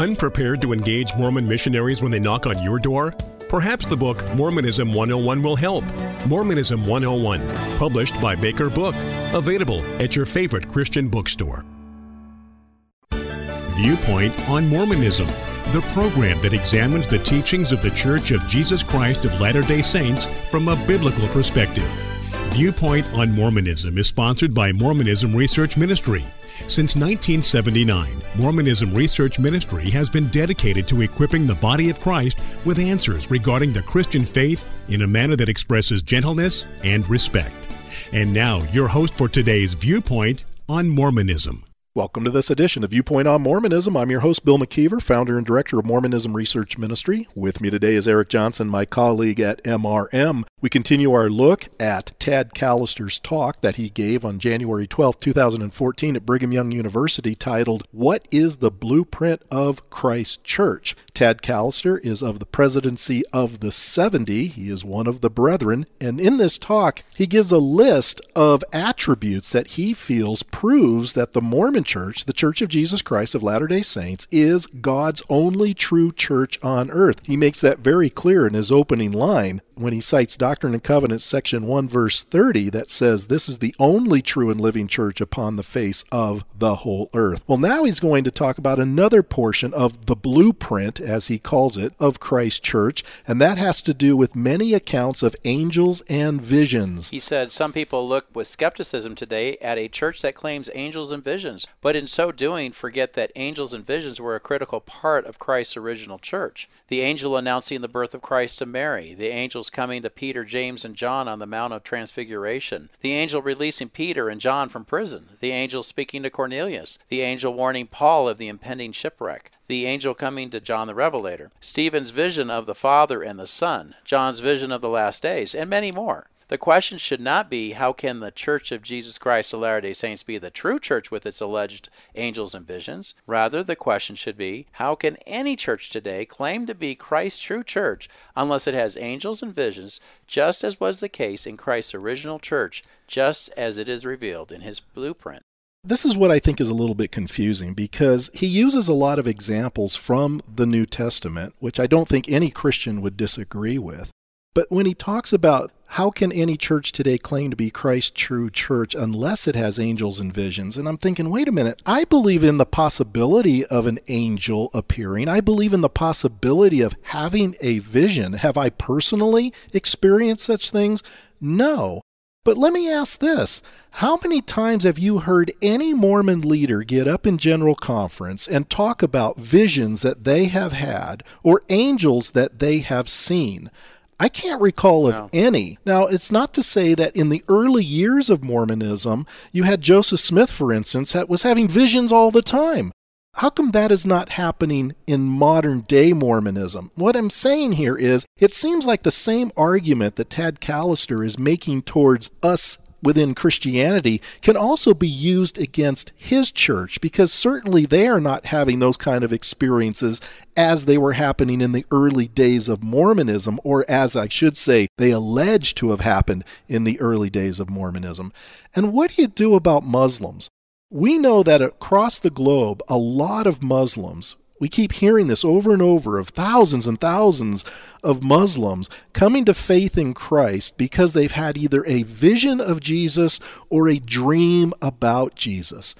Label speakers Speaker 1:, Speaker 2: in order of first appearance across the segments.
Speaker 1: Unprepared to engage Mormon missionaries when they knock on your door? Perhaps the book Mormonism 101 will help. Mormonism 101, published by Baker Book, available at your favorite Christian bookstore. Viewpoint on Mormonism, the program that examines the teachings of the Church of Jesus Christ of Latter day Saints from a biblical perspective. Viewpoint on Mormonism is sponsored by Mormonism Research Ministry. Since 1979, Mormonism Research Ministry has been dedicated to equipping the body of Christ with answers regarding the Christian faith in a manner that expresses gentleness and respect. And now, your host for today's Viewpoint on Mormonism.
Speaker 2: Welcome to this edition of Viewpoint on Mormonism. I'm your host, Bill McKeever, founder and director of Mormonism Research Ministry. With me today is Eric Johnson, my colleague at MRM. We continue our look at Tad Callister's talk that he gave on January 12, 2014 at Brigham Young University titled, What is the Blueprint of Christ Church? Tad Callister is of the presidency of the 70. He is one of the brethren. And in this talk, he gives a list of attributes that he feels proves that the Mormon Church, the Church of Jesus Christ of Latter day Saints, is God's only true church on earth. He makes that very clear in his opening line when he cites Doctrine and Covenants, section 1, verse 30, that says this is the only true and living church upon the face of the whole earth. Well, now he's going to talk about another portion of the blueprint, as he calls it, of Christ Church, and that has to do with many accounts of angels and visions.
Speaker 3: He said some people look with skepticism today at a church that claims angels and visions, but in so doing forget that angels and visions were a critical part of Christ's original church. The angel announcing the birth of Christ to Mary, the angels coming to Peter, James, and John on the Mount of Transfiguration, the angel releasing Peter and John from prison, the angel speaking to Cornelius, the angel warning Paul of the impending shipwreck, the angel coming to John the Revelator, Stephen's vision of the Father and the Son, John's vision of the last days, and many more. The question should not be how can the Church of Jesus Christ of Latter day Saints be the true church with its alleged angels and visions. Rather, the question should be how can any church today claim to be Christ's true church unless it has angels and visions, just as was the case in Christ's original church, just as it is revealed in his blueprint?
Speaker 2: This is what I think is a little bit confusing because he uses a lot of examples from the New Testament, which I don't think any Christian would disagree with. But when he talks about how can any church today claim to be Christ's true church unless it has angels and visions? And I'm thinking, wait a minute, I believe in the possibility of an angel appearing. I believe in the possibility of having a vision. Have I personally experienced such things? No. But let me ask this How many times have you heard any Mormon leader get up in General Conference and talk about visions that they have had or angels that they have seen? I can't recall of no. any. Now, it's not to say that in the early years of Mormonism, you had Joseph Smith, for instance, that was having visions all the time. How come that is not happening in modern day Mormonism? What I'm saying here is it seems like the same argument that Tad Callister is making towards us within Christianity can also be used against his church because certainly they are not having those kind of experiences as they were happening in the early days of Mormonism, or as I should say, they allege to have happened in the early days of Mormonism. And what do you do about Muslims? We know that across the globe, a lot of Muslims we keep hearing this over and over of thousands and thousands of Muslims coming to faith in Christ because they've had either a vision of Jesus or a dream about Jesus.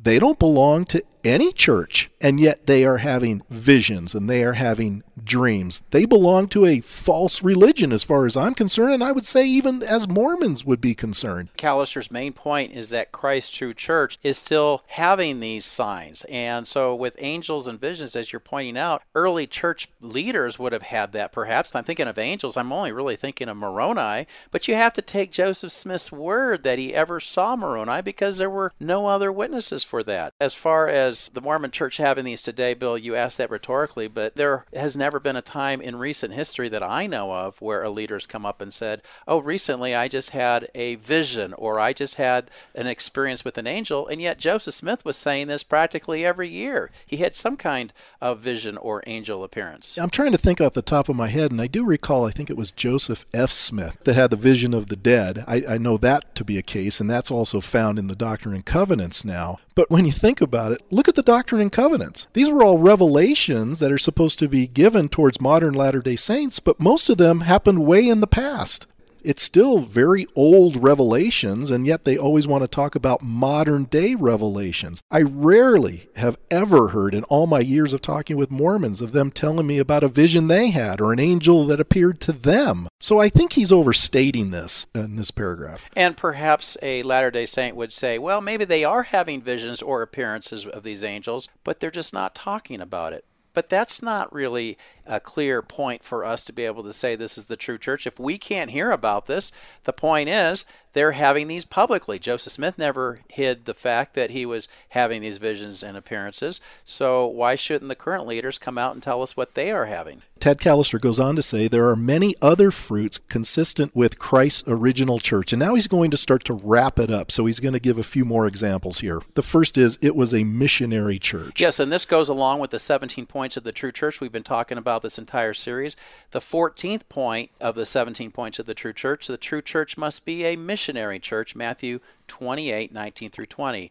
Speaker 2: They don't belong to any church, and yet they are having visions and they are having dreams. They belong to a false religion, as far as I'm concerned, and I would say even as Mormons would be concerned.
Speaker 3: Callister's main point is that Christ's true church is still having these signs. And so, with angels and visions, as you're pointing out, early church leaders would have had that perhaps. I'm thinking of angels, I'm only really thinking of Moroni, but you have to take Joseph Smith's word that he ever saw Moroni because there were no other witnesses for that. As far as the Mormon church having these today, Bill, you asked that rhetorically, but there has never been a time in recent history that I know of where a leader's come up and said, Oh, recently I just had a vision or I just had an experience with an angel. And yet Joseph Smith was saying this practically every year. He had some kind of vision or angel appearance.
Speaker 2: I'm trying to think off the top of my head, and I do recall, I think it was Joseph F. Smith that had the vision of the dead. I, I know that to be a case, and that's also found in the Doctrine and Covenants now. But when you think about it, look Look at the Doctrine and Covenants. These were all revelations that are supposed to be given towards modern Latter day Saints, but most of them happened way in the past it's still very old revelations, and yet they always want to talk about modern day revelations. I rarely have ever heard in all my years of talking with Mormons of them telling me about a vision they had or an angel that appeared to them. So I think he's overstating this in this paragraph.
Speaker 3: And perhaps a Latter day Saint would say, well, maybe they are having visions or appearances of these angels, but they're just not talking about it. But that's not really a clear point for us to be able to say this is the true church. If we can't hear about this, the point is they're having these publicly. Joseph Smith never hid the fact that he was having these visions and appearances. So why shouldn't the current leaders come out and tell us what they are having?
Speaker 2: Tad Callister goes on to say there are many other fruits consistent with Christ's original church. And now he's going to start to wrap it up. So he's going to give a few more examples here. The first is it was a missionary church.
Speaker 3: Yes, and this goes along with the 17 points of the true church we've been talking about this entire series. The 14th point of the 17 points of the true church the true church must be a missionary church, Matthew 28 19 through 20.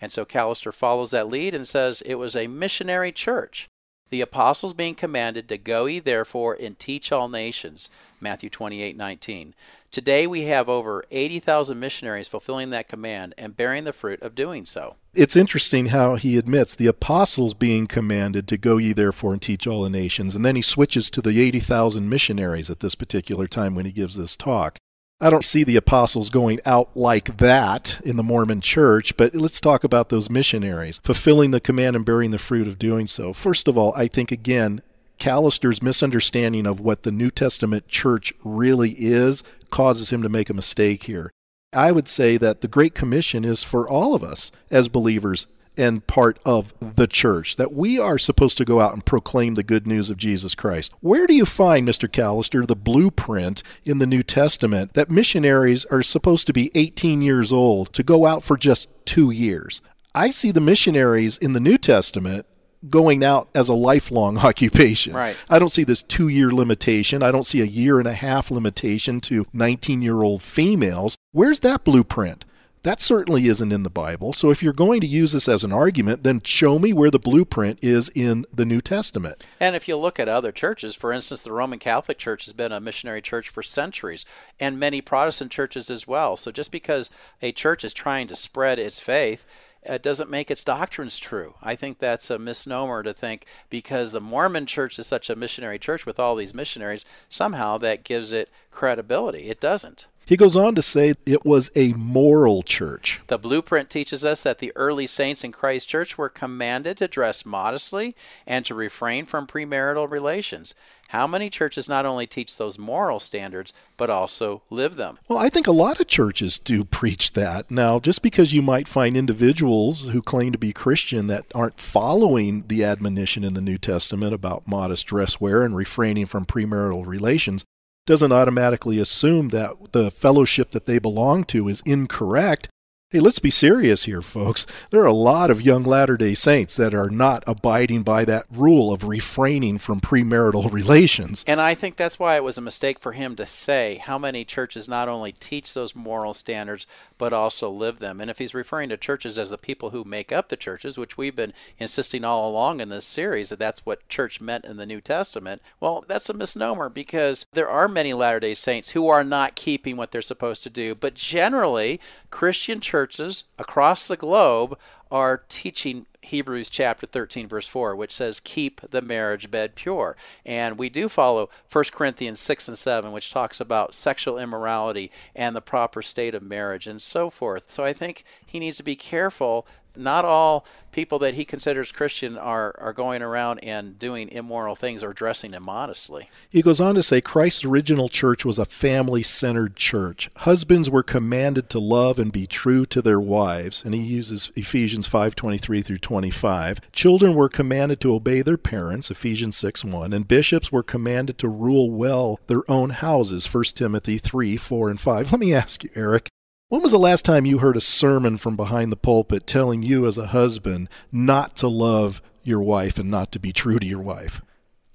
Speaker 3: And so Callister follows that lead and says it was a missionary church the apostles being commanded to go ye therefore and teach all nations matthew 28 19 today we have over 80000 missionaries fulfilling that command and bearing the fruit of doing so.
Speaker 2: It's interesting how he admits the apostles being commanded to go ye therefore and teach all the nations. And then he switches to the 80000 missionaries at this particular time when he gives this talk. I don't see the apostles going out like that in the Mormon church, but let's talk about those missionaries fulfilling the command and bearing the fruit of doing so. First of all, I think again, Callister's misunderstanding of what the New Testament church really is causes him to make a mistake here. I would say that the Great Commission is for all of us as believers and part of the church, that we are supposed to go out and proclaim the good news of Jesus Christ. Where do you find, Mr. Callister, the blueprint in the New Testament that missionaries are supposed to be 18 years old to go out for just two years? I see the missionaries in the New Testament going out as a lifelong occupation.
Speaker 3: Right.
Speaker 2: I don't see this two year limitation. I don't see a year and a half limitation to 19 year old females. Where's that blueprint? That certainly isn't in the Bible. So if you're going to use this as an argument, then show me where the blueprint is in the New Testament.
Speaker 3: And if you look at other churches, for instance, the Roman Catholic Church has been a missionary church for centuries, and many Protestant churches as well. So just because a church is trying to spread its faith, it doesn't make its doctrines true. I think that's a misnomer to think because the Mormon church is such a missionary church with all these missionaries, somehow that gives it credibility. It doesn't.
Speaker 2: He goes on to say it was a moral church.
Speaker 3: The blueprint teaches us that the early saints in Christ's church were commanded to dress modestly and to refrain from premarital relations. How many churches not only teach those moral standards, but also live them?
Speaker 2: Well, I think a lot of churches do preach that. Now, just because you might find individuals who claim to be Christian that aren't following the admonition in the New Testament about modest dress wear and refraining from premarital relations, doesn't automatically assume that the fellowship that they belong to is incorrect. Hey, let's be serious here, folks. There are a lot of young Latter day Saints that are not abiding by that rule of refraining from premarital relations.
Speaker 3: And I think that's why it was a mistake for him to say how many churches not only teach those moral standards, but also live them. And if he's referring to churches as the people who make up the churches, which we've been insisting all along in this series that that's what church meant in the New Testament, well, that's a misnomer because there are many Latter day Saints who are not keeping what they're supposed to do. But generally, Christian churches churches across the globe are teaching Hebrews chapter 13 verse 4 which says keep the marriage bed pure. And we do follow 1 Corinthians 6 and 7 which talks about sexual immorality and the proper state of marriage and so forth. So I think he needs to be careful not all people that he considers Christian are, are going around and doing immoral things or dressing immodestly.
Speaker 2: He goes on to say Christ's original church was a family centered church. Husbands were commanded to love and be true to their wives, and he uses Ephesians 5:23 through 25. Children were commanded to obey their parents, Ephesians 6:1, and bishops were commanded to rule well their own houses, 1 Timothy 3, 4, and 5. Let me ask you, Eric, when was the last time you heard a sermon from behind the pulpit telling you as a husband not to love your wife and not to be true to your wife?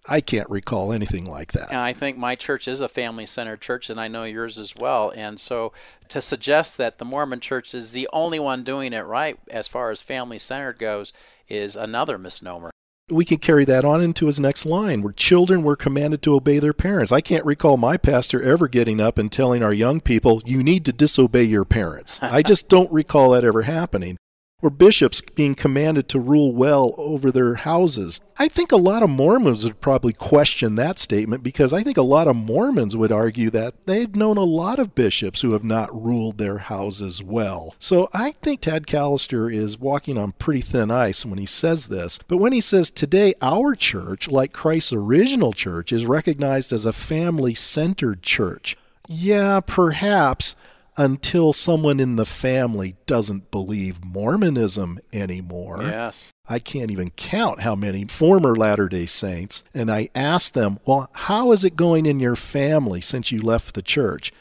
Speaker 2: I can't recall anything like that.
Speaker 3: And I think my church is a family centered church, and I know yours as well. And so to suggest that the Mormon church is the only one doing it right as far as family centered goes is another misnomer
Speaker 2: we can carry that on into his next line where children were commanded to obey their parents. I can't recall my pastor ever getting up and telling our young people, you need to disobey your parents. I just don't recall that ever happening or bishops being commanded to rule well over their houses. I think a lot of Mormons would probably question that statement because I think a lot of Mormons would argue that they've known a lot of bishops who have not ruled their houses well. So I think Tad Callister is walking on pretty thin ice when he says this. But when he says today our church, like Christ's original church, is recognized as a family centered church, yeah, perhaps until someone in the family doesn't believe Mormonism anymore.
Speaker 3: Yes.
Speaker 2: I can't even count how many former Latter day Saints, and I ask them, Well, how is it going in your family since you left the church?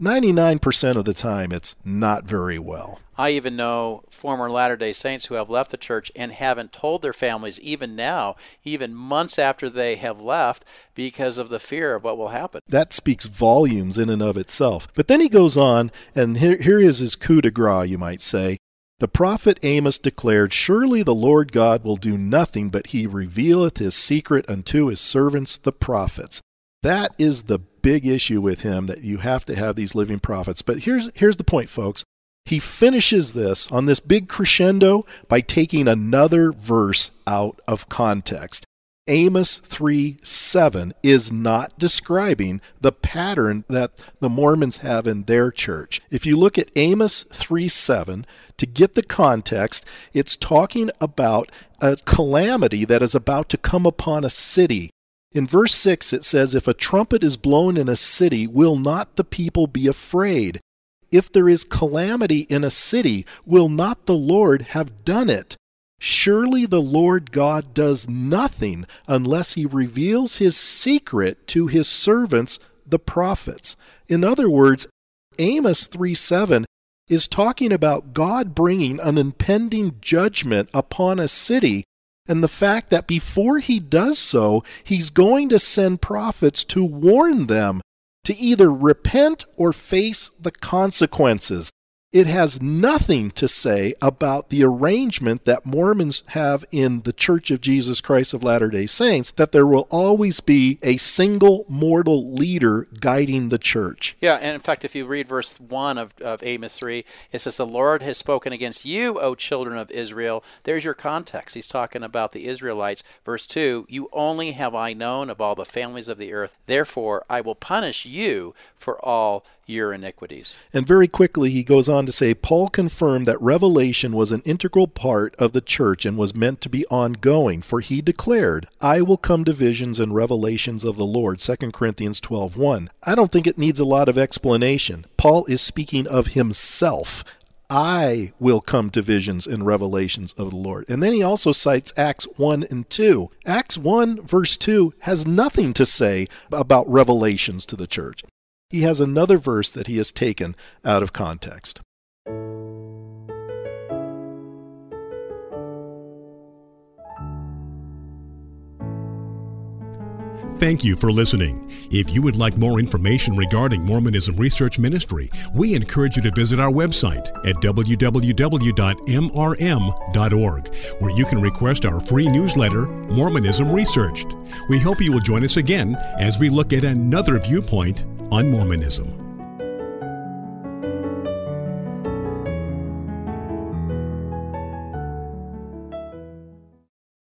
Speaker 2: 99% of the time, it's not very well.
Speaker 3: I even know former Latter day Saints who have left the church and haven't told their families, even now, even months after they have left, because of the fear of what will happen.
Speaker 2: That speaks volumes in and of itself. But then he goes on, and here, here is his coup de grace, you might say. The prophet Amos declared, Surely the Lord God will do nothing, but he revealeth his secret unto his servants the prophets. That is the big issue with him that you have to have these living prophets. But here's here's the point, folks. He finishes this on this big crescendo by taking another verse out of context. Amos 3 7 is not describing the pattern that the Mormons have in their church. If you look at Amos 3 7, to get the context, it's talking about a calamity that is about to come upon a city. In verse 6, it says, If a trumpet is blown in a city, will not the people be afraid? If there is calamity in a city, will not the Lord have done it? Surely the Lord God does nothing unless he reveals his secret to his servants, the prophets. In other words, Amos 3 7 is talking about God bringing an impending judgment upon a city, and the fact that before he does so, he's going to send prophets to warn them to either repent or face the consequences. It has nothing to say about the arrangement that Mormons have in the Church of Jesus Christ of Latter day Saints that there will always be a single mortal leader guiding the church.
Speaker 3: Yeah, and in fact, if you read verse 1 of, of Amos 3, it says, The Lord has spoken against you, O children of Israel. There's your context. He's talking about the Israelites. Verse 2 You only have I known of all the families of the earth. Therefore, I will punish you for all your iniquities.
Speaker 2: And very quickly, he goes on to say Paul confirmed that revelation was an integral part of the church and was meant to be ongoing, for he declared, I will come to visions and revelations of the Lord, 2 Corinthians 12:1. I don't think it needs a lot of explanation. Paul is speaking of himself. I will come to visions and revelations of the Lord. And then he also cites Acts 1 and 2. Acts 1, verse 2, has nothing to say about revelations to the church he has another verse that he has taken out of context.
Speaker 1: Thank you for listening. If you would like more information regarding Mormonism Research Ministry, we encourage you to visit our website at www.mrm.org, where you can request our free newsletter, Mormonism Researched. We hope you will join us again as we look at another viewpoint on Mormonism.